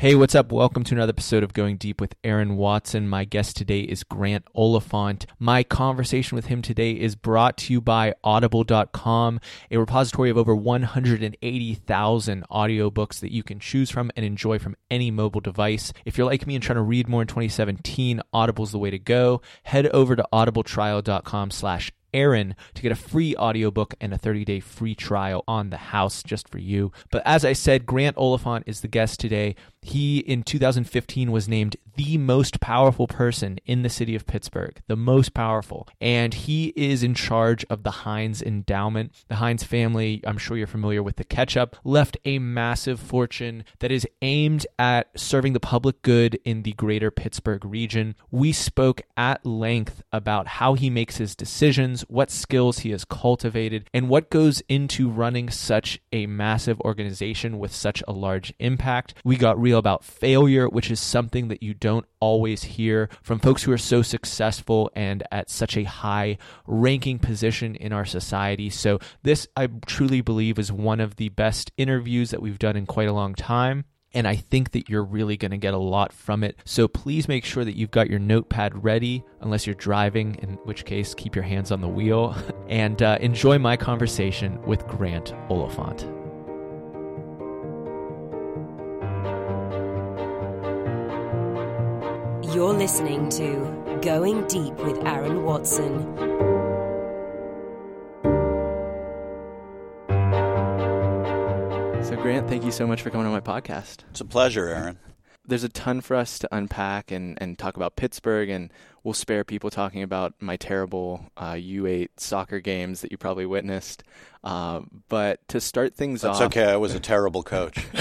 Hey, what's up? Welcome to another episode of Going Deep with Aaron Watson. My guest today is Grant Oliphant. My conversation with him today is brought to you by Audible.com, a repository of over 180,000 audiobooks that you can choose from and enjoy from any mobile device. If you're like me and trying to read more in 2017, Audible's the way to go. Head over to audibletrial.com slash Aaron to get a free audiobook and a 30-day free trial on the house just for you. But as I said, Grant Oliphant is the guest today. He in 2015 was named the most powerful person in the city of Pittsburgh, the most powerful. And he is in charge of the Heinz endowment. The Heinz family, I'm sure you're familiar with the ketchup, left a massive fortune that is aimed at serving the public good in the greater Pittsburgh region. We spoke at length about how he makes his decisions, what skills he has cultivated, and what goes into running such a massive organization with such a large impact. We got real about failure, which is something that you don't don't always hear from folks who are so successful and at such a high ranking position in our society. So, this I truly believe is one of the best interviews that we've done in quite a long time. And I think that you're really going to get a lot from it. So please make sure that you've got your notepad ready, unless you're driving, in which case, keep your hands on the wheel, and uh, enjoy my conversation with Grant Oliphant. You're listening to Going Deep with Aaron Watson. So, Grant, thank you so much for coming on my podcast. It's a pleasure, Aaron. There's a ton for us to unpack and, and talk about Pittsburgh, and we'll spare people talking about my terrible uh, U8 soccer games that you probably witnessed. Uh, but to start things That's off. okay. I was a terrible coach.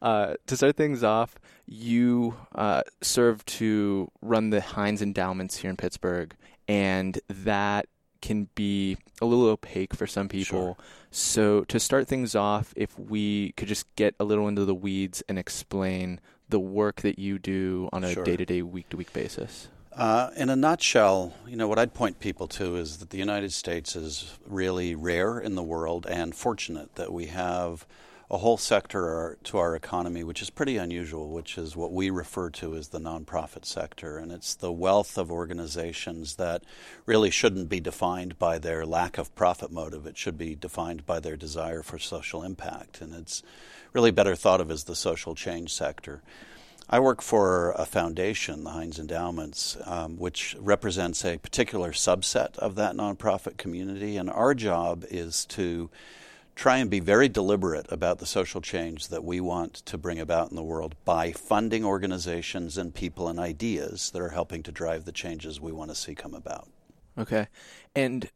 Uh, to start things off, you uh, serve to run the Heinz endowments here in Pittsburgh, and that can be a little opaque for some people. Sure. So, to start things off, if we could just get a little into the weeds and explain the work that you do on a day to day, week to week basis. Uh, in a nutshell, you know, what I'd point people to is that the United States is really rare in the world and fortunate that we have a whole sector to our economy which is pretty unusual, which is what we refer to as the nonprofit sector. And it's the wealth of organizations that really shouldn't be defined by their lack of profit motive. It should be defined by their desire for social impact. And it's really better thought of as the social change sector. I work for a foundation, the Heinz Endowments, um, which represents a particular subset of that nonprofit community. And our job is to try and be very deliberate about the social change that we want to bring about in the world by funding organizations and people and ideas that are helping to drive the changes we want to see come about. Okay. And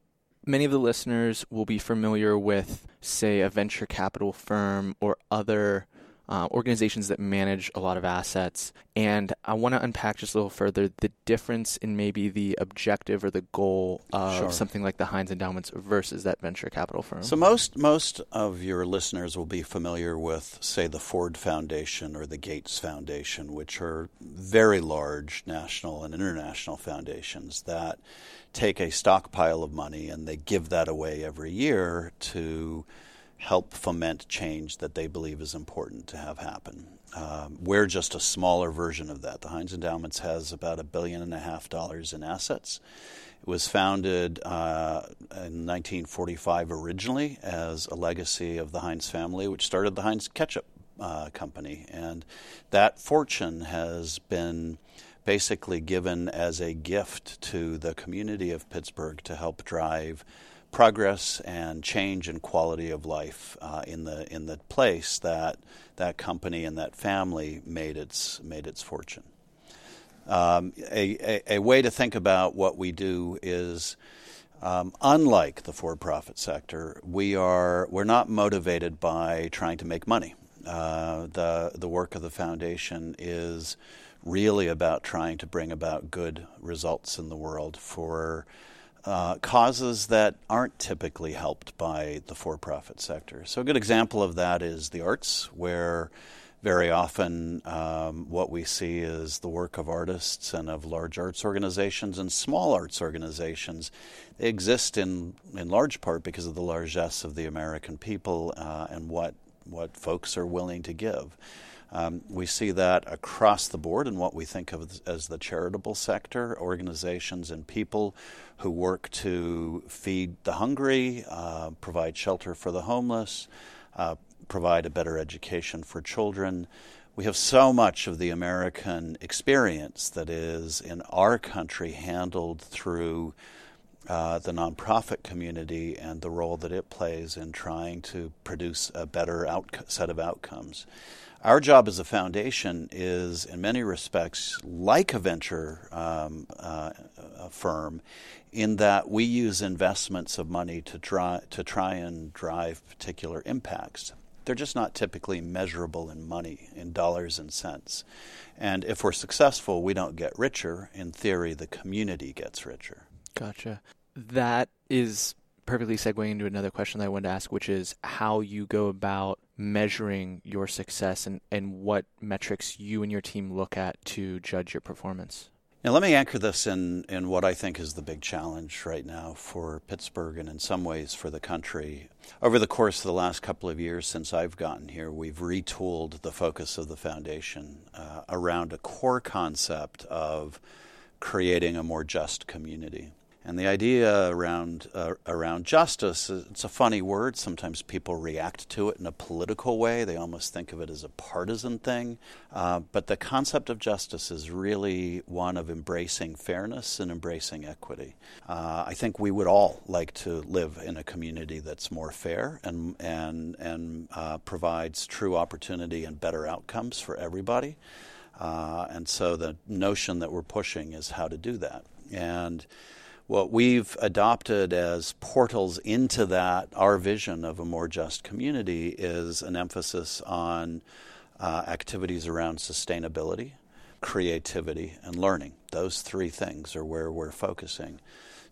many of the listeners will be familiar with, say, a venture capital firm or other uh, organizations that manage a lot of assets. And I want to unpack just a little further the difference in maybe the objective or the goal of Sure. something like the Heinz Endowments versus that venture capital firm. So most most of your listeners will be familiar with, say, the Ford Foundation or the Gates Foundation, which are very large national and international foundations that take a stockpile of money and they give that away every year to help foment change that they believe is important to have happen. Um, we're just a smaller version of that. The Heinz Endowments has about a billion and a half dollars in assets. It was founded uh, in 1945 originally as a legacy of the Heinz family, which started the Heinz Ketchup uh, Company. And that fortune has been basically given as a gift to the community of Pittsburgh to help drive progress and change and quality of life uh, in the in the place that that company and that family made its made its fortune. Um, a, a, a way to think about what we do is um, unlike the for-profit sector, we are we're not motivated by trying to make money. Uh, the the work of the foundation is really about trying to bring about good results in the world for uh, causes that aren't typically helped by the for-profit sector. So a good example of that is the arts, where very often um, what we see is the work of artists and of large arts organizations and small arts organizations. They exist in, in large part because of the largesse of the American people uh, and what, what folks are willing to give. Um, we see that across the board in what we think of as the charitable sector, organizations and people who work to feed the hungry, uh, provide shelter for the homeless, uh, provide a better education for children. We have so much of the American experience that is in our country handled through uh, the nonprofit community and the role that it plays in trying to produce a better out- set of outcomes. Our job as a foundation is, in many respects, like a venture um, uh, a firm, in that we use investments of money to try to try and drive particular impacts. They're just not typically measurable in money, in dollars and cents. And if we're successful, we don't get richer. In theory, the community gets richer. Gotcha. That is perfectly segueing into another question that I wanted to ask, which is how you go about measuring your success and, and what metrics you and your team look at to judge your performance. Now, let me anchor this in, in what I think is the big challenge right now for Pittsburgh and in some ways for the country. Over the course of the last couple of years since I've gotten here, we've retooled the focus of the foundation uh, around a core concept of creating a more just community. And the idea around uh, around justice, it's a funny word. Sometimes people react to it in a political way. They almost think of it as a partisan thing. Uh, but the concept of justice is really one of embracing fairness and embracing equity. Uh, I think we would all like to live in a community that's more fair and and and uh, provides true opportunity and better outcomes for everybody. Uh, and so the notion that we're pushing is how to do that. And what we've adopted as portals into that, our vision of a more just community, is an emphasis on uh, activities around sustainability, creativity, and learning. Those three things are where we're focusing.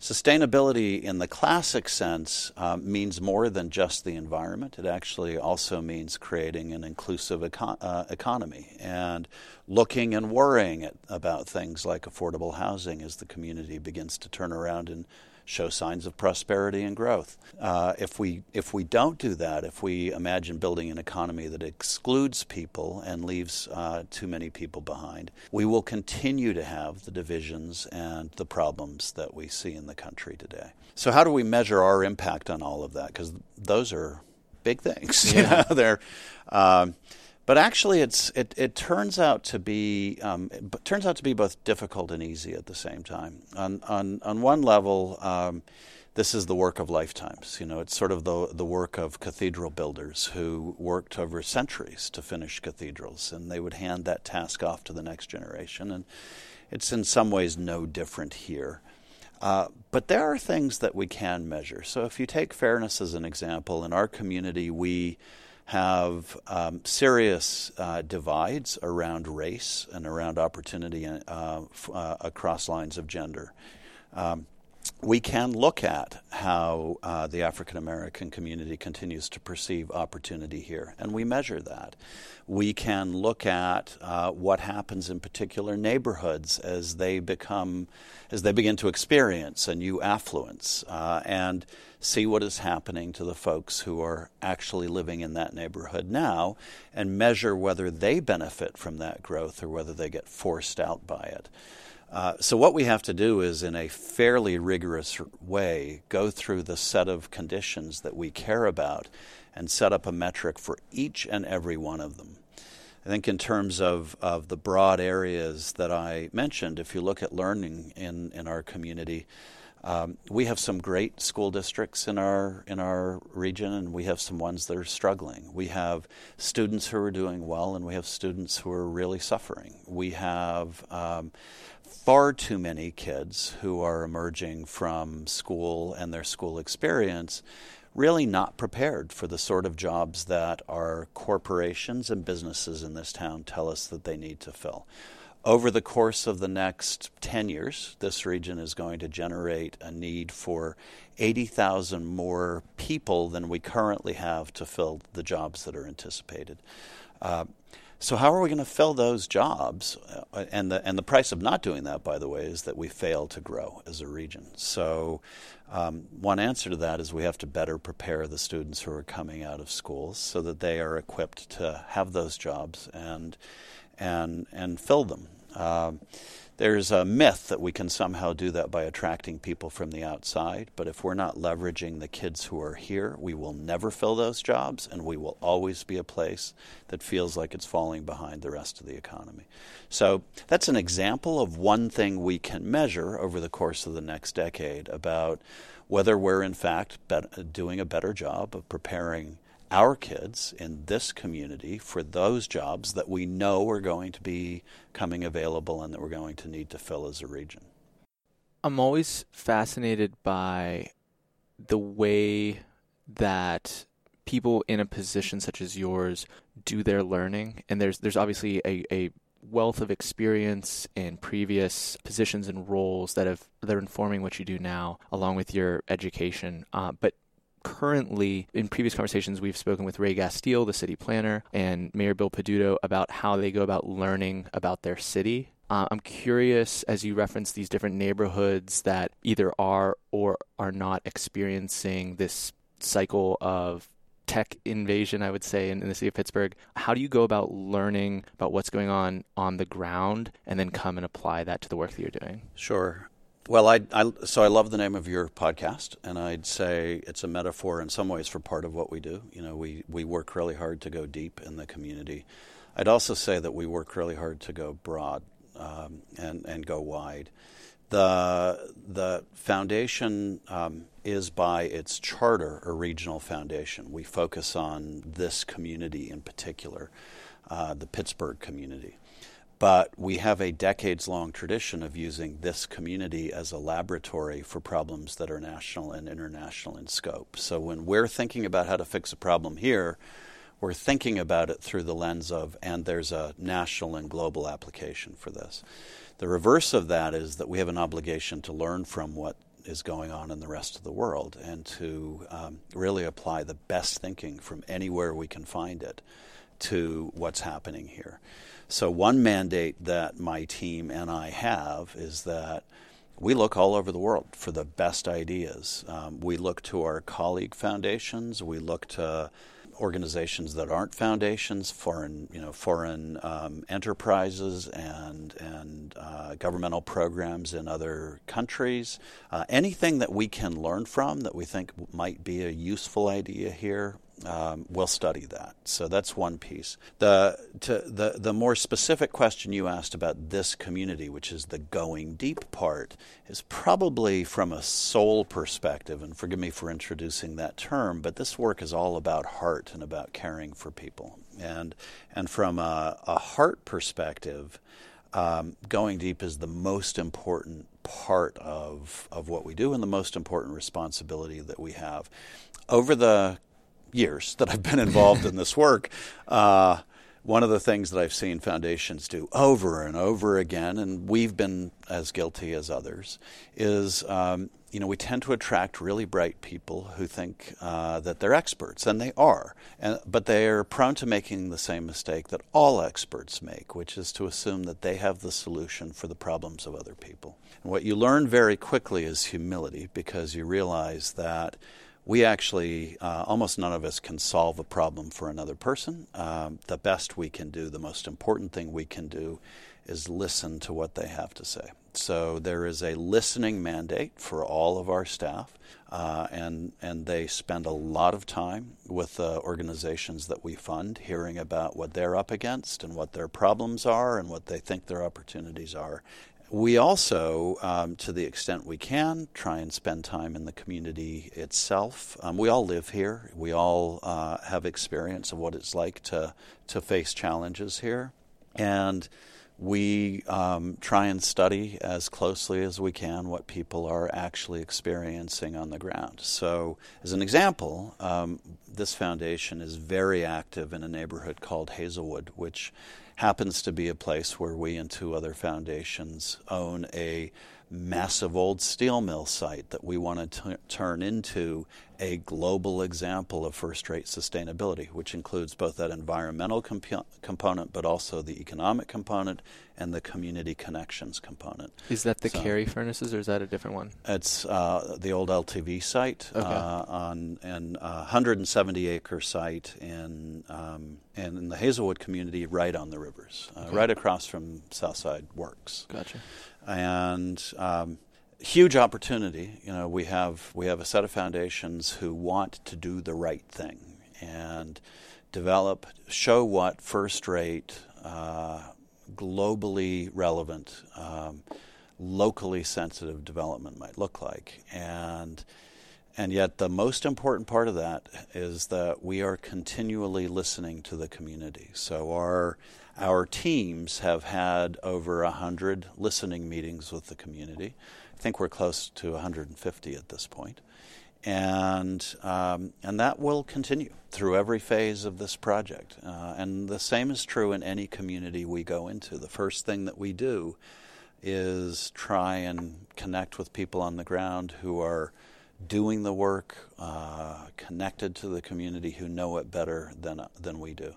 Sustainability, in the classic sense, uh, means more than just the environment. It actually also means creating an inclusive uh, economy and looking and worrying at, about things like affordable housing as the community begins to turn around and show signs of prosperity and growth. Uh, if we if we don't do that, if we imagine building an economy that excludes people and leaves uh, too many people behind, we will continue to have the divisions and the problems that we see in the country today. So, how do we measure our impact on all of that? Because those are big things. Yeah. they're um, but actually, it's it, it turns out to be um, turns out to be both difficult and easy at the same time. On on on one level, um, this is the work of lifetimes. You know, it's sort of the the work of cathedral builders who worked over centuries to finish cathedrals, and they would hand that task off to the next generation. And it's in some ways no different here. Uh, but there are things that we can measure. So if you take fairness as an example, in our community, we have um, serious uh, divides around race and around opportunity uh, f- uh, across lines of gender. Um, we can look at how uh, the African American community continues to perceive opportunity here, and we measure that. We can look at uh, what happens in particular neighborhoods as they become, as they begin to experience a new affluence, uh, and see what is happening to the folks who are actually living in that neighborhood now, and measure whether they benefit from that growth or whether they get forced out by it. Uh, so, what we have to do is, in a fairly rigorous way, go through the set of conditions that we care about and set up a metric for each and every one of them. I think, in terms of, of the broad areas that I mentioned, if you look at learning in, in our community, um, we have some great school districts in our in our region, and we have some ones that are struggling. We have students who are doing well, and we have students who are really suffering. We have um, far too many kids who are emerging from school and their school experience really not prepared for the sort of jobs that our corporations and businesses in this town tell us that they need to fill. Over the course of the next 10 years, this region is going to generate a need for 80,000 more people than we currently have to fill the jobs that are anticipated. Uh, So how are we going to fill those jobs? Uh, and the and the price of not doing that, by the way, is that we fail to grow as a region. So um, one answer to that is we have to better prepare the students who are coming out of schools so that they are equipped to have those jobs and and and fill them. Um, there's a myth that we can somehow do that by attracting people from the outside, but if we're not leveraging the kids who are here, we will never fill those jobs, and we will always be a place that feels like it's falling behind the rest of the economy. So that's an example of one thing we can measure over the course of the next decade about whether we're in fact doing a better job of preparing our kids in this community for those jobs that we know are going to be coming available and that we're going to need to fill as a region. I'm always fascinated by the way that people in a position such as yours do their learning and there's there's obviously a, a wealth of experience in previous positions and roles that have that are informing what you do now along with your education uh, but currently, in previous conversations, we've spoken with Ray Gastil, the city planner, and Mayor Bill Peduto about how they go about learning about their city. Uh, I'm curious, as you reference these different neighborhoods that either are or are not experiencing this cycle of tech invasion, I would say, in, in, the city of Pittsburgh. How do you go about learning about what's going on on the ground and then come and apply that to the work that you're doing? Sure. Well, I, I, so I love the name of your podcast, and I'd say it's a metaphor in some ways for part of what we do. You know, we, we work really hard to go deep in the community. I'd also say that we work really hard to go broad um, and and go wide. The the foundation um, is by its charter a regional foundation. We focus on this community in particular, uh, the Pittsburgh community. But we have a decades long tradition of using this community as a laboratory for problems that are national and international in scope. So when we're thinking about how to fix a problem here, we're thinking about it through the lens of, and there's a national and global application for this. The reverse of that is that we have an obligation to learn from what is going on in the rest of the world and to um, really apply the best thinking from anywhere we can find it to what's happening here. So, one mandate that my team and I have is that we look all over the world for the best ideas. Um, we look to our colleague foundations. We look to organizations that aren't foundations, foreign, you know, foreign um, enterprises and and uh, governmental programs in other countries. Uh, anything that we can learn from that we think might be a useful idea here, um, we'll study that. So that's one piece. The, to, the, the more specific question you asked about this community, which is the going deep part, is probably from a soul perspective, and forgive me for introducing that term, but this work is all about heart and about caring for people. And, and from a, a heart perspective, um, going deep is the most important part of, of what we do and the most important responsibility that we have. Over the years that I've been involved in this work, uh, one of the things that I've seen foundations do over and over again, and we've been as guilty as others, is um, you know we tend to attract really bright people who think uh, that they're experts, and they are, and, but they are prone to making the same mistake that all experts make, which is to assume that they have the solution for the problems of other people. And what you learn very quickly is humility, because you realize that we actually, uh, almost none of us can solve a problem for another person. Um, the best we can do, the most important thing we can do, is listen to what they have to say. So there is a listening mandate for all of our staff, uh, and and they spend a lot of time with the organizations that we fund, hearing about what they're up against and what their problems are and what they think their opportunities are, we also, um, to the extent we can, try and spend time in the community itself. Um, we all live here. We all uh, have experience of what it's like to to face challenges here, and we um, try and study as closely as we can what people are actually experiencing on the ground. So, as an example, um, this foundation is very active in a neighborhood called Hazelwood, which happens to be a place where we and two other foundations own a massive old steel mill site that we want to t- turn into a global example of first rate sustainability, which includes both that environmental comp- component but also the economic component and the community connections component. Is that the so, Carrie furnaces or is that a different one? It's uh, the old LTV site okay. uh, on an uh, 170 acre site in, um, in the Hazelwood community right on the rivers, uh, okay. right across from Southside Works. Gotcha and um, huge opportunity. You know, we have we have a set of foundations who want to do the right thing and develop, show what first-rate, uh, globally relevant, um, locally sensitive development might look like, and and yet the most important part of that is that we are continually listening to the community. So our our teams have had over 100 listening meetings with the community. I think we're close to 150 at this point. And, um, and that will continue through every phase of this project. Uh, and the same is true in any community we go into. The first thing that we do is try and connect with people on the ground who are doing the work, uh, connected to the community, who know it better than, than we do.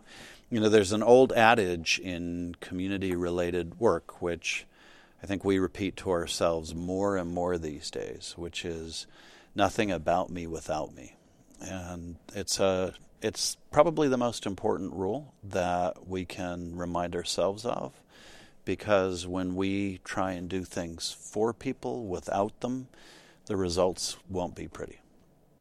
You know, there's an old adage in community related work, which I think we repeat to ourselves more and more these days, which is nothing about me without me. And it's a it's probably the most important rule that we can remind ourselves of because when we try and do things for people without them, the results won't be pretty.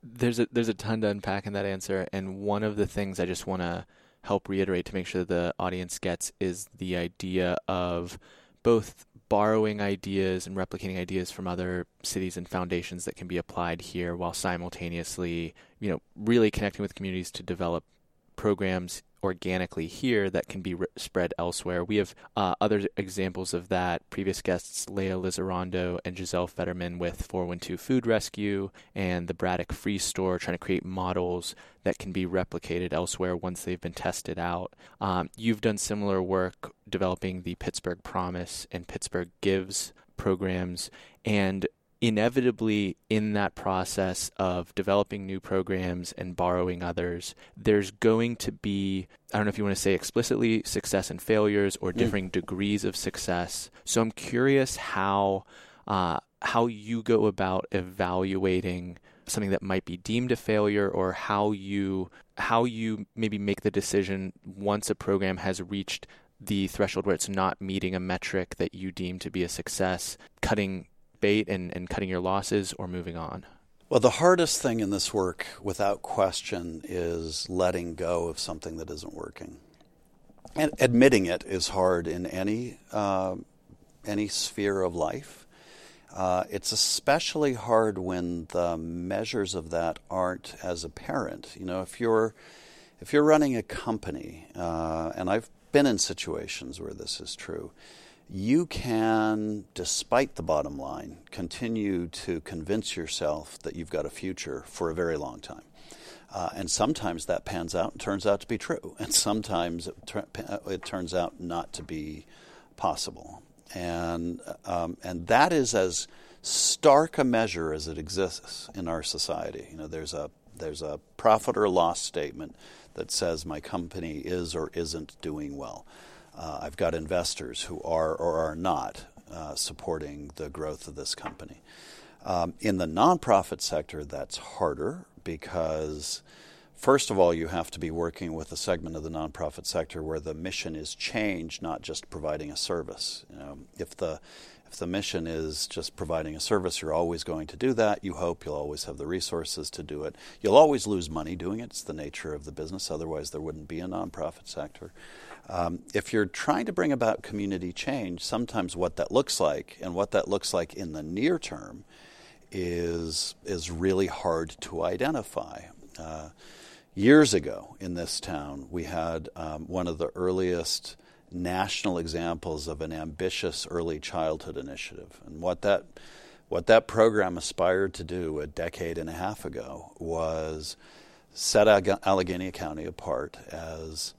There's a there's a ton to unpack in that answer and one of the things I just want to help reiterate to make sure the audience gets is the idea of both borrowing ideas and replicating ideas from other cities and foundations that can be applied here while simultaneously, you know, really connecting with communities to develop programs organically here that can be re- spread elsewhere. We have uh, other examples of that. Previous guests, Leah Lizarondo and Giselle Fetterman with 412 Food Rescue and the Braddock Free Store, trying to create models that can be replicated elsewhere once they've been tested out. Um, you've done similar work developing the Pittsburgh Promise and Pittsburgh Gives programs. And inevitably in that process of developing new programs and borrowing others, there's going to be, I don't know if you want to say explicitly success and failures or differing mm. degrees of success. So I'm curious how, uh, how you go about evaluating something that might be deemed a failure or how you how you maybe make the decision once a program has reached the threshold where it's not meeting a metric that you deem to be a success, cutting bait and, and cutting your losses or moving on? Well, the hardest thing in this work, without question, is letting go of something that isn't working. And admitting it is hard in any uh, any sphere of life. Uh, it's especially hard when the measures of that aren't as apparent. You know, if you're if you're running a company, uh, and I've been in situations where this is true, you can, despite the bottom line, continue to convince yourself that you've got a future for a very long time. Uh, and sometimes that pans out and turns out to be true, and sometimes it, it turns out not to be possible. And, um, and that is as stark a measure as it exists in our society. You know, there's a, there's a profit or loss statement that says my company is or isn't doing well. Uh, I've got investors who are or are not uh, supporting the growth of this company. Um, in the nonprofit sector, that's harder because, first of all, you have to be working with a segment of the nonprofit sector where the mission is changed, not just providing a service. You know, if the if the mission is just providing a service, you're always going to do that. You hope you'll always have the resources to do it. You'll always lose money doing it. It's the nature of the business. Otherwise, there wouldn't be a nonprofit sector. Um, if you're trying to bring about community change, sometimes what that looks like and what that looks like in the near term is is really hard to identify. Uh, years ago in this town, we had um, one of the earliest national examples of an ambitious early childhood initiative, and what that what that program aspired to do a decade and a half ago was set Allegheny County apart as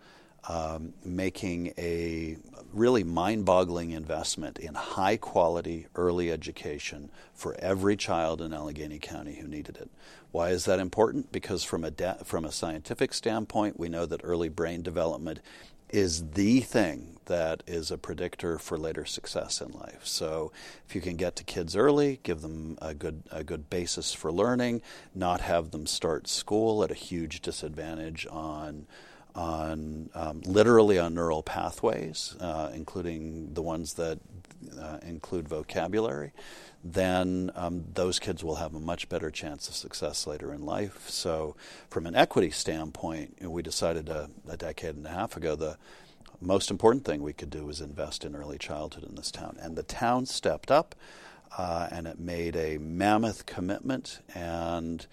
um, making a really mind boggling investment in high quality early education for every child in Allegheny County who needed it. Why is that important? Because from a, da- from a scientific standpoint, we know that early brain development is the thing that is a predictor for later success in life. So if you can get to kids early, give them a good a good basis for learning, not have them start school at a huge disadvantage on on um, literally on neural pathways, uh, including the ones that uh, include vocabulary, then um, those kids will have a much better chance of success later in life. So, from an equity standpoint, we decided a, a, decade and a half ago the most important thing we could do was invest in early childhood in this town. And the town stepped up uh, and it made a mammoth commitment. And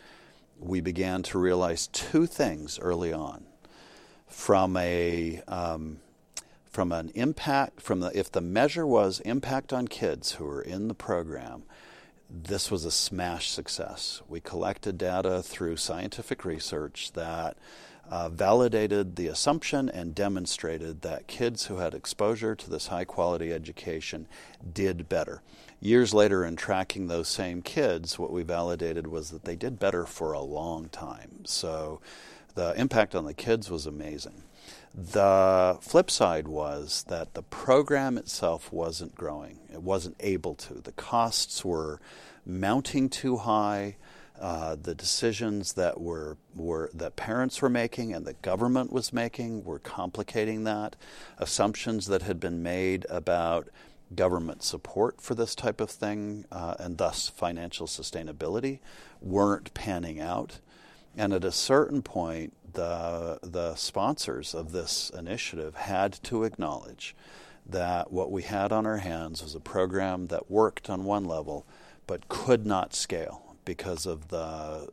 we began to realize two things early on from a um, from an impact from the if the measure was impact on kids who were in the program this was a smash success we collected data through scientific research that uh, validated the assumption and demonstrated that kids who had exposure to this high quality education did better. Years later, in tracking those same kids, what we validated was that they did better for a long time. So the impact on the kids was amazing. The flip side was that the program itself wasn't growing. It wasn't able to. The costs were mounting too high. Uh, the decisions that were, were that parents were making and the government was making were complicating that. Assumptions that had been made about government support for this type of thing uh, and thus financial sustainability weren't panning out. And at a certain point, the, the sponsors of this initiative had to acknowledge that what we had on our hands was a program that worked on one level but could not scale because of the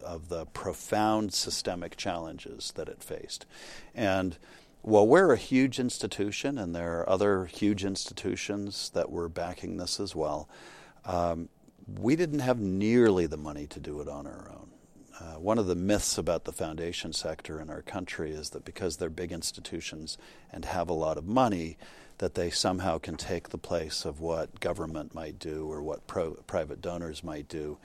of the profound systemic challenges that it faced. And while we're a huge institution, and there are other huge institutions that were backing this as well, um, we didn't have nearly the money to do it on our own. Uh, one of the myths about the foundation sector in our country is that because they're big institutions and have a lot of money, that they somehow can take the place of what government might do or what pro- private donors might do.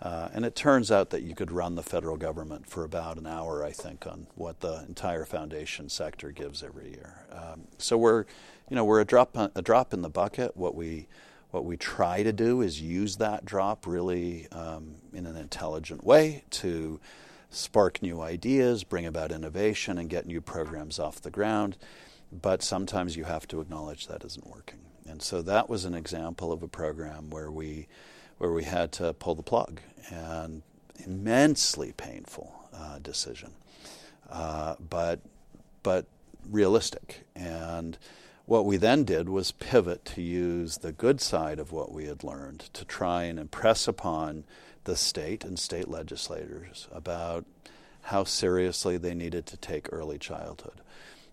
Uh, and it turns out that you could run the federal government for about an hour, I think, on what the entire foundation sector gives every year. Um, so we're, you know, we're a drop a drop in the bucket. What we what we try to do is use that drop really um, in an intelligent way to spark new ideas, bring about innovation, and get new programs off the ground. But sometimes you have to acknowledge that isn't working. And so that was an example of a program where we where we had to pull the plug and immensely painful uh, decision, uh, but but realistic. And what we then did was pivot to use the good side of what we had learned to try and impress upon the state and state legislators about how seriously they needed to take early childhood.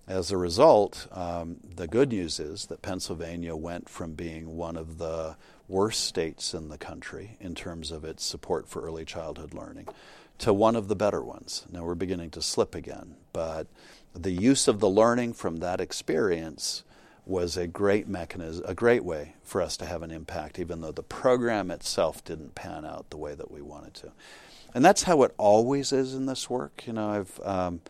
As a result, um, the good news is that Pennsylvania went from being one of the worst states in the country in terms of its support for early childhood learning to one of the better ones. Now we're beginning to slip again, but the use of the learning from that experience was a great mechanism, a great way for us to have an impact, even though the program itself didn't pan out the way that we wanted to. And that's how it always is in this work. You know, I've um,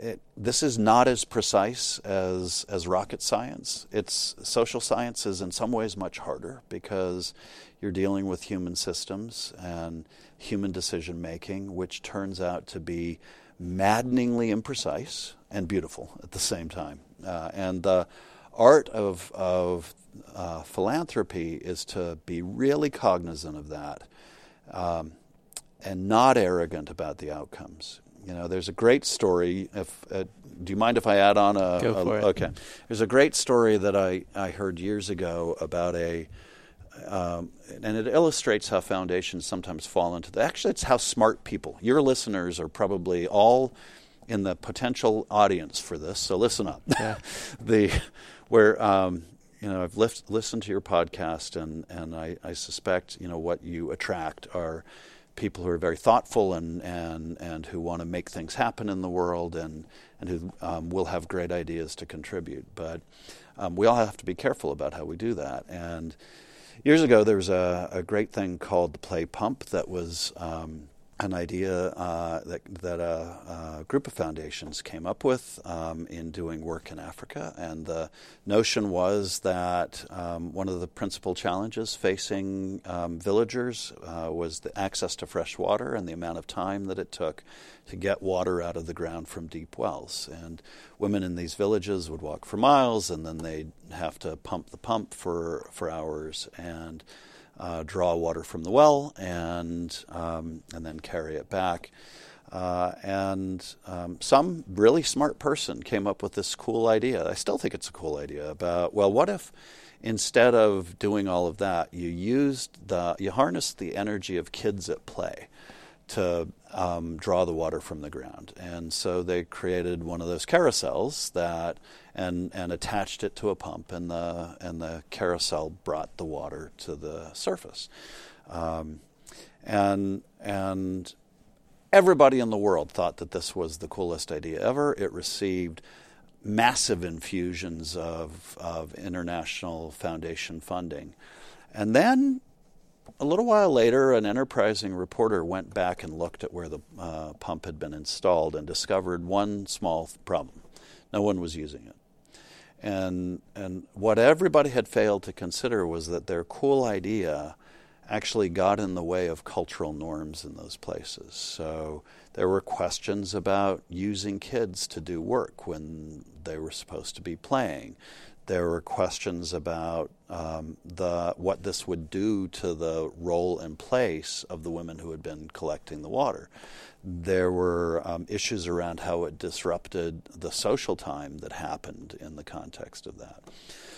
it, this is not as precise as, as rocket science. It's social science is in some ways much harder because you're dealing with human systems and human decision making, which turns out to be maddeningly imprecise and beautiful at the same time. Uh, and the art of, of uh, philanthropy is to be really cognizant of that um, and not arrogant about the outcomes. You know, there's a great story. If uh, do you mind if I add on a? Go for a, it. Okay, there's a great story that I I heard years ago about a. Um, and it illustrates how foundations sometimes fall into the. Actually, it's how smart people. Your listeners are probably all in the potential audience for this. So listen up. Yeah. the where um, you know I've listened to your podcast, and and I, I suspect you know what you attract are people who are very thoughtful and, and, and who want to make things happen in the world and, and who um, will have great ideas to contribute. But um, we all have to be careful about how we do that. And years ago, there was a, a great thing called the play pump that was um, an idea uh, that, that a, a, group of foundations came up with um, in doing work in Africa. And the notion was that um, one of the principal challenges facing um, villagers uh, was the access to fresh water and the amount of time that it took to get water out of the ground from deep wells. And women in these villages would walk for miles and then they'd have to pump the pump for, for hours. And uh, draw water from the well and um, and then carry it back. Uh, and um, some really smart person came up with this cool idea. I still think it's a cool idea about well, what if instead of doing all of that, you used the you harnessed the energy of kids at play to um, draw the water from the ground. And so they created one of those carousels that and and attached it to a pump, and the and the carousel brought the water to the surface. Um, and and everybody in the world thought that this was the coolest idea ever. It received massive infusions of of international foundation funding. And then a little while later, an enterprising reporter went back and looked at where the uh, pump had been installed and discovered one small problem. No one was using it. And, and what everybody had failed to consider was that their cool idea actually got in the way of cultural norms in those places. So there were questions about using kids to do work when they were supposed to be playing. There were questions about um, the what this would do to the role and place of the women who had been collecting the water. There were um, issues around how it disrupted the social time that happened in the context of that.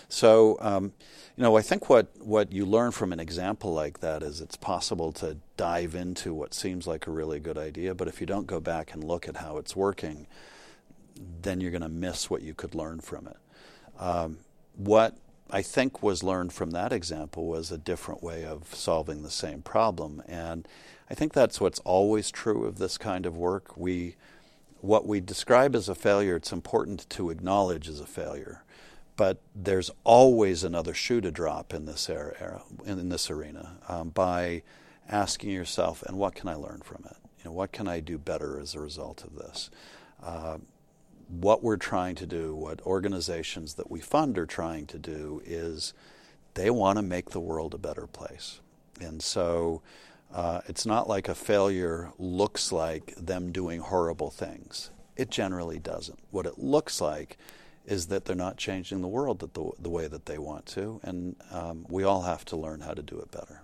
So, um, you know, I think what, what you learn from an example like that is it's possible to dive into what seems like a really good idea, but if you don't go back and look at how it's working, then you're going to miss what you could learn from it. Um, what I think was learned from that example was a different way of solving the same problem. And I think that's what's always true of this kind of work. We, what we describe as a failure, it's important to acknowledge as a failure. But there's always another shoe to drop in this era, in this arena, um, by asking yourself, and what can I learn from it? You know, what can I do better as a result of this? Uh, what we're trying to do, what organizations that we fund are trying to do, is they want to make the world a better place. And so uh, it's not like a failure looks like them doing horrible things. It generally doesn't. What it looks like is that they're not changing the world the, the way that they want to, and um, we all have to learn how to do it better.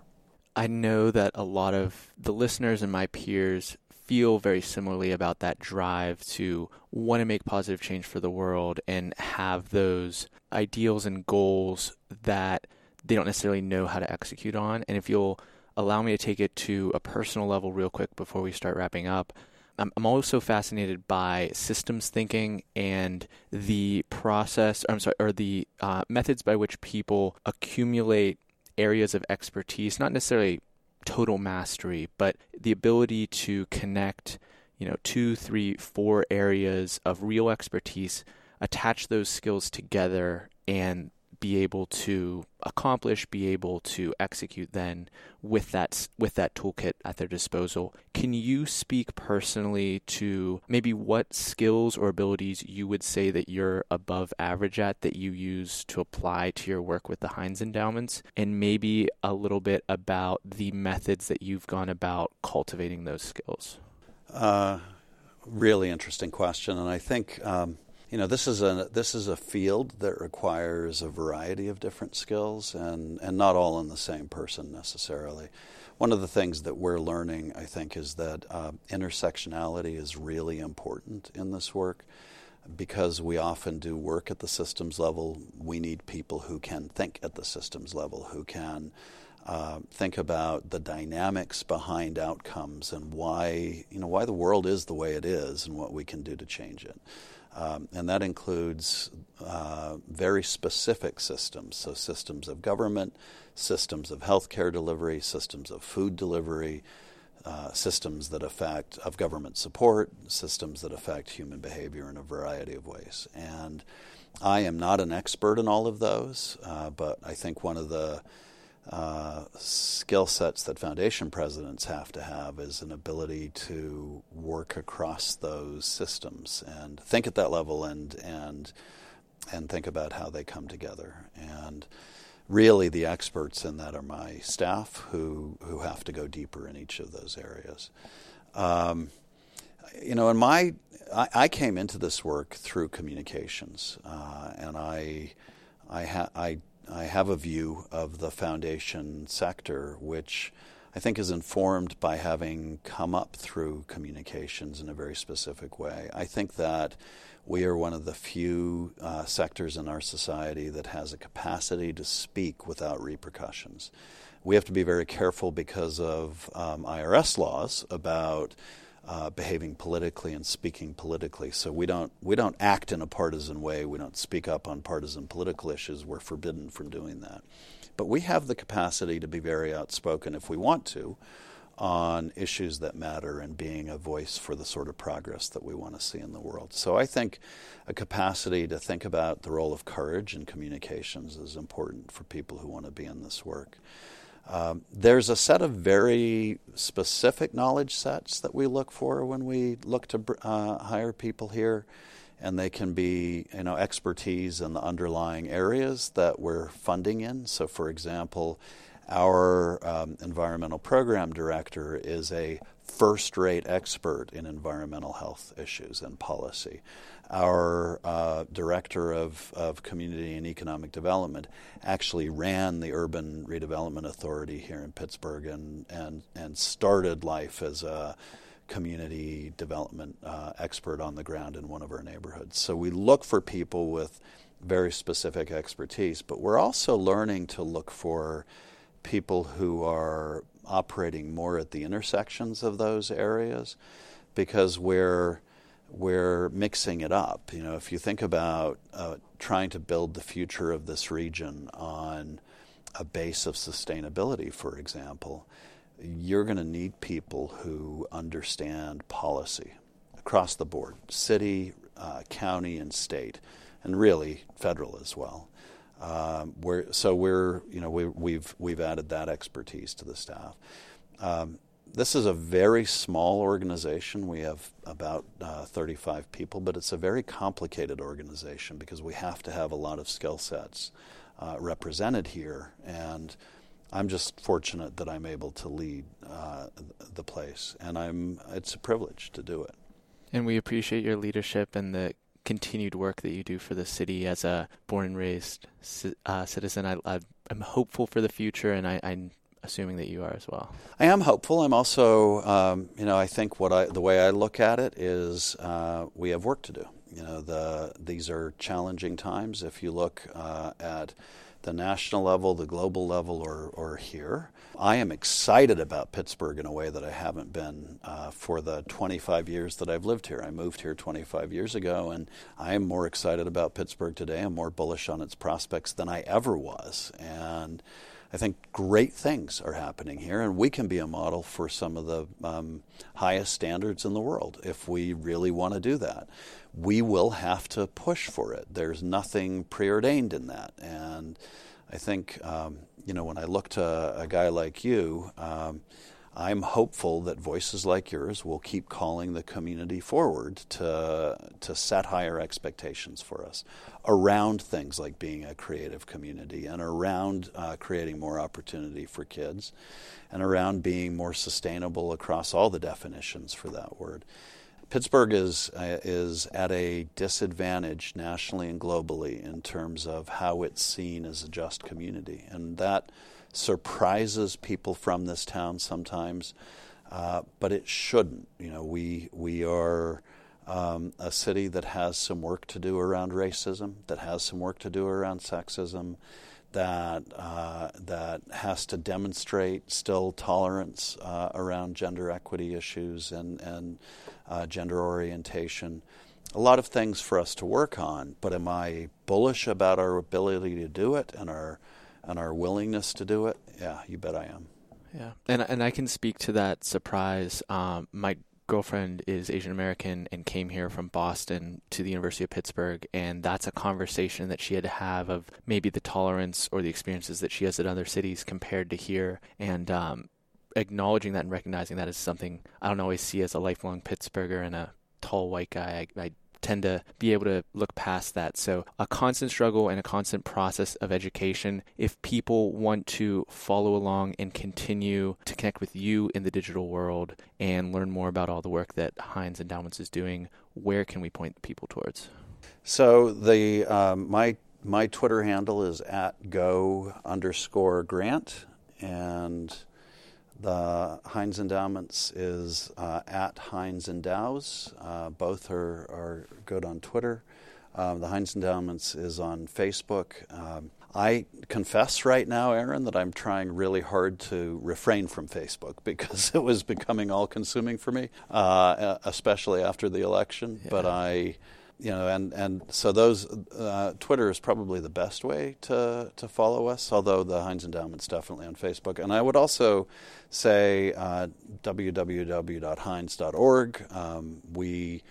I know that a lot of the listeners and my peers feel very similarly about that drive to want to make positive change for the world and have those ideals and goals that they don't necessarily know how to execute on. And if you'll allow me to take it to a personal level real quick before we start wrapping up, I'm, I'm also fascinated by systems thinking and the process, I'm sorry, or the uh, methods by which people accumulate areas of expertise, not necessarily total mastery, but the ability to connect, you know, two, three, four areas of real expertise, attach those skills together, and be able to accomplish, be able to execute then with that with that toolkit at their disposal. Can you speak personally to maybe what skills or abilities you would say that you're above average at that you use to apply to your work with the Heinz endowments and maybe a little bit about the methods that you've gone about cultivating those skills? Uh, really interesting question and I think um, you know this is a this is a field that requires a variety of different skills and and not all in the same person necessarily. One of the things that we're learning, I think, is that uh, intersectionality is really important in this work because we often do work at the systems level. We need people who can think at the systems level, who can uh, think about the dynamics behind outcomes and why you know why the world is the way it is and what we can do to change it. Um, and that includes uh, very specific systems, so systems of government, systems of healthcare delivery, systems of food delivery, uh, systems that affect of government support, systems that affect human behavior in a variety of ways. And I am not an expert in all of those, uh, but I think one of the uh, skill sets that foundation presidents have to have is an ability to work across those systems and think at that level and and and think about how they come together. And really, the experts in that are my staff who who have to go deeper in each of those areas. Um, you know, in my I, I, came into this work through communications, uh, and I I, ha- I I have a view of the foundation sector, which I think is informed by having come up through communications in a very specific way. I think that we are one of the few uh, sectors in our society that has a capacity to speak without repercussions. We have to be very careful because of um, IRS laws about uh, behaving politically and speaking politically. So we don't we don't act in a partisan way. We don't speak up on partisan political issues. We're forbidden from doing that. But we have the capacity to be very outspoken if we want to on issues that matter and being a voice for the sort of progress that we want to see in the world. So I think a capacity to think about the role of courage in communications is important for people who want to be in this work. Um, there's a set of very specific knowledge sets that we look for when we look to uh, hire people here, and they can be, you know, expertise in the underlying areas that we're funding in. So, for example, our um, environmental program director is a first rate expert in environmental health issues and policy our uh, director of, of community and economic development actually ran the urban redevelopment authority here in Pittsburgh and, and, and started life as a community development uh, expert on the ground in one of our neighborhoods. So we look for people with very specific expertise, but we're also learning to look for people who are operating more at the intersections of those areas because we're we're mixing it up. You know, if you think about uh, trying to build the future of this region on a base of sustainability, for example, you're going to need people who understand policy across the board, city, uh, county, and state, and really federal as well. Um, we're, so we're, you know, we, have we've, we've added that expertise to the staff. Um, this is a very small organization. We have about uh, 35 people, but it's a very complicated organization because we have to have a lot of skill sets uh, represented here. And I'm just fortunate that I'm able to lead uh, the place, and I'm it's a privilege to do it. And we appreciate your leadership and the continued work that you do for the city as a born and raised uh, citizen. I, am hopeful for the future, and I, I assuming that you are as well. I am hopeful. I'm also, um, you know, I think what I the way I look at it is uh, we have work to do. You know, the these are challenging times. If you look uh, at the national level, the global level, or, or here. I am excited about Pittsburgh in a way that I haven't been uh, for the 25 years that I've lived here. I moved here 25 years ago, and I am more excited about Pittsburgh today. I'm more bullish on its prospects than I ever was. And I think great things are happening here, and we can be a model for some of the um, highest standards in the world if we really want to do that. We will have to push for it. There's nothing preordained in that, and I think um, you know when I look to a guy like you. Um, I'm hopeful that voices like yours will keep calling the community forward to, to set higher expectations for us around things like being a creative community and around uh, creating more opportunity for kids and around being more sustainable across all the definitions for that word. Pittsburgh is uh, is at a disadvantage nationally and globally in terms of how it's seen as a just community, and that surprises people from this town sometimes, uh, but it shouldn't. You know, we we are um, a city that has some work to do around racism, that has some work to do around sexism, that uh, that has to demonstrate still tolerance uh, around gender equity issues and and uh, gender orientation. A lot of things for us to work on, but am I bullish about our ability to do it and our and our willingness to do it, yeah, you bet I am. Yeah, and and I can speak to that surprise. Um, my girlfriend is Asian American and came here from Boston to the University of Pittsburgh, and that's a conversation that she had to have of maybe the tolerance or the experiences that she has in other cities compared to here, and um, acknowledging that and recognizing that is something I don't always see as a lifelong Pittsburgher and a tall white guy. I, I tend to be able to look past that. So, a constant struggle and a constant process of education. If people want to follow along and continue to connect with you in the digital world and learn more about all the work that Heinz Endowments is doing, where can we point people towards? So, the um, my my Twitter handle is at go underscore grant, and the Heinz Endowments is uh, at Heinz Endows. Uh, both are, are good on Twitter. Um, the Heinz Endowments is on Facebook. Um, I confess right now, Aaron, that I'm trying really hard to refrain from Facebook because it was becoming all consuming for me, uh, especially after the election. Yeah. But I you know, and, and so those uh, Twitter is probably the best way to to follow us. Although the Heinz Endowment's definitely on Facebook, and I would also say uh, www.heinz.org. Um, we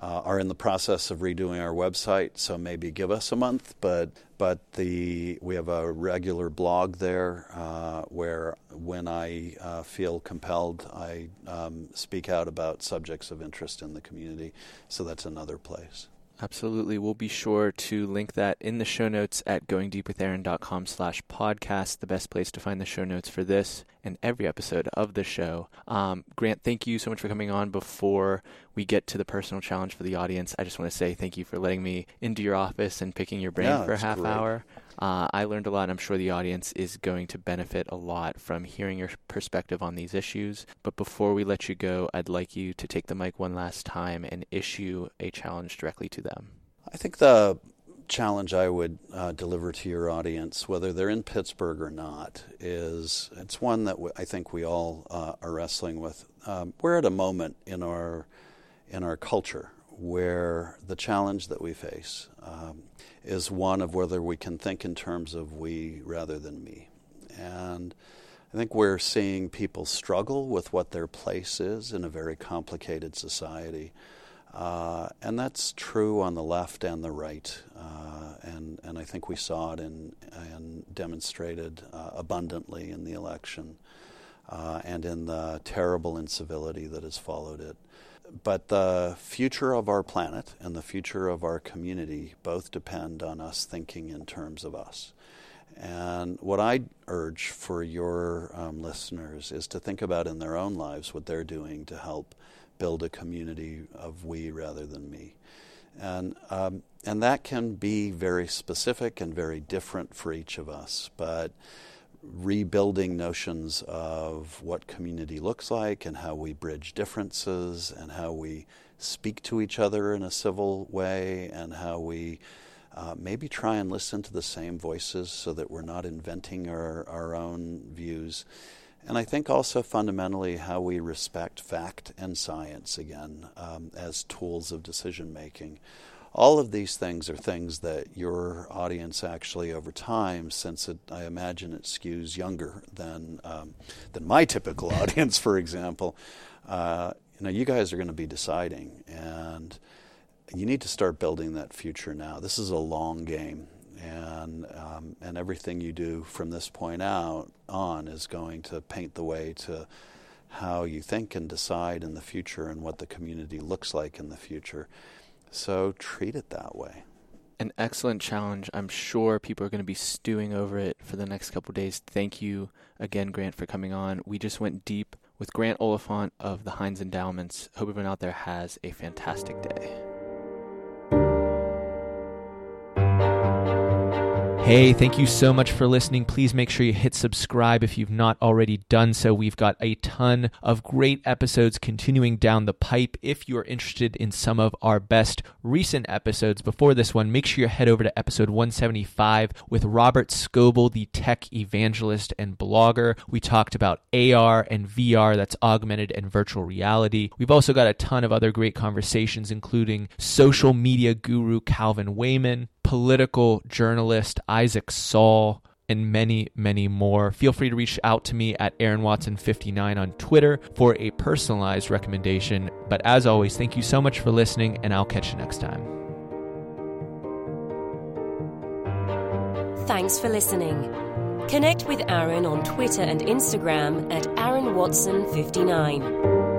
uh, are in the process of redoing our website, so maybe give us a month. But but the we have a regular blog there uh, where when I uh, feel compelled, I um, speak out about subjects of interest in the community. So that's another place. Absolutely. We'll be sure to link that in the show notes at goingdeepwithaaron.com slash podcast, the best place to find the show notes for this and every episode of the show. Um, Grant, thank you so much for coming on. Before we get to the personal challenge for the audience, I just want to say thank you for letting me into your office and picking your brain yeah, for a half great. hour. Uh, I learned a lot. and I'm sure the audience is going to benefit a lot from hearing your perspective on these issues. But before we let you go, I'd like you to take the mic one last time and issue a challenge directly to them. I think the challenge I would uh, deliver to your audience, whether they're in Pittsburgh or not, is it's one that w- I think we all uh, are wrestling with. Um, we're at a moment in our in our culture where the challenge that we face um, is one of whether we can think in terms of we rather than me. And I think we're seeing people struggle with what their place is in a very complicated society. Uh, and that's true on the left and the right. Uh, and, and I think we saw it in, and demonstrated uh, abundantly in the election uh, and in the terrible incivility that has followed it but the future of our planet and the future of our community both depend on us thinking in terms of us. And what I urge for your um, listeners is to think about in their own lives what they're doing to help build a community of we rather than me. And, um, and that can be very specific and very different for each of us. But rebuilding notions of what community looks like and how we bridge differences and how we speak to each other in a civil way and how we uh, maybe try and listen to the same voices so that we're not inventing our, our own views. And I think also fundamentally how we respect fact and science again um, as tools of decision making all of these things are things that your audience actually over time, since it, I imagine it skews younger than um, than my typical audience, for example, uh, you know, you guys are going to be deciding, and you need to start building that future now. This is a long game, and um, and everything you do from this point out on is going to paint the way to how you think and decide in the future and what the community looks like in the future. So treat it that way. An excellent challenge. I'm sure people are going to be stewing over it for the next couple days. Thank you again, Grant, for coming on. We just went deep with Grant Oliphant of the Heinz Endowments. Hope everyone out there has a fantastic day. Hey, thank you so much for listening. Please make sure you hit subscribe if you've not already done so. We've got a ton of great episodes continuing down the pipe. If you are interested in some of our best recent episodes before this one, make sure you head over to episode 175 with Robert Scoble, the tech evangelist and blogger. We talked about AR and VR, that's augmented and virtual reality. We've also got a ton of other great conversations, including social media guru Calvin Wayman, political journalist Isaac Saul, and many, many more. Feel free to reach out to me at Aaron Watson59 on Twitter for a personalized recommendation. But as always, thank you so much for listening, and I'll catch you next time. Thanks for listening. Connect with Aaron on Twitter and Instagram at Aaron Watson 59.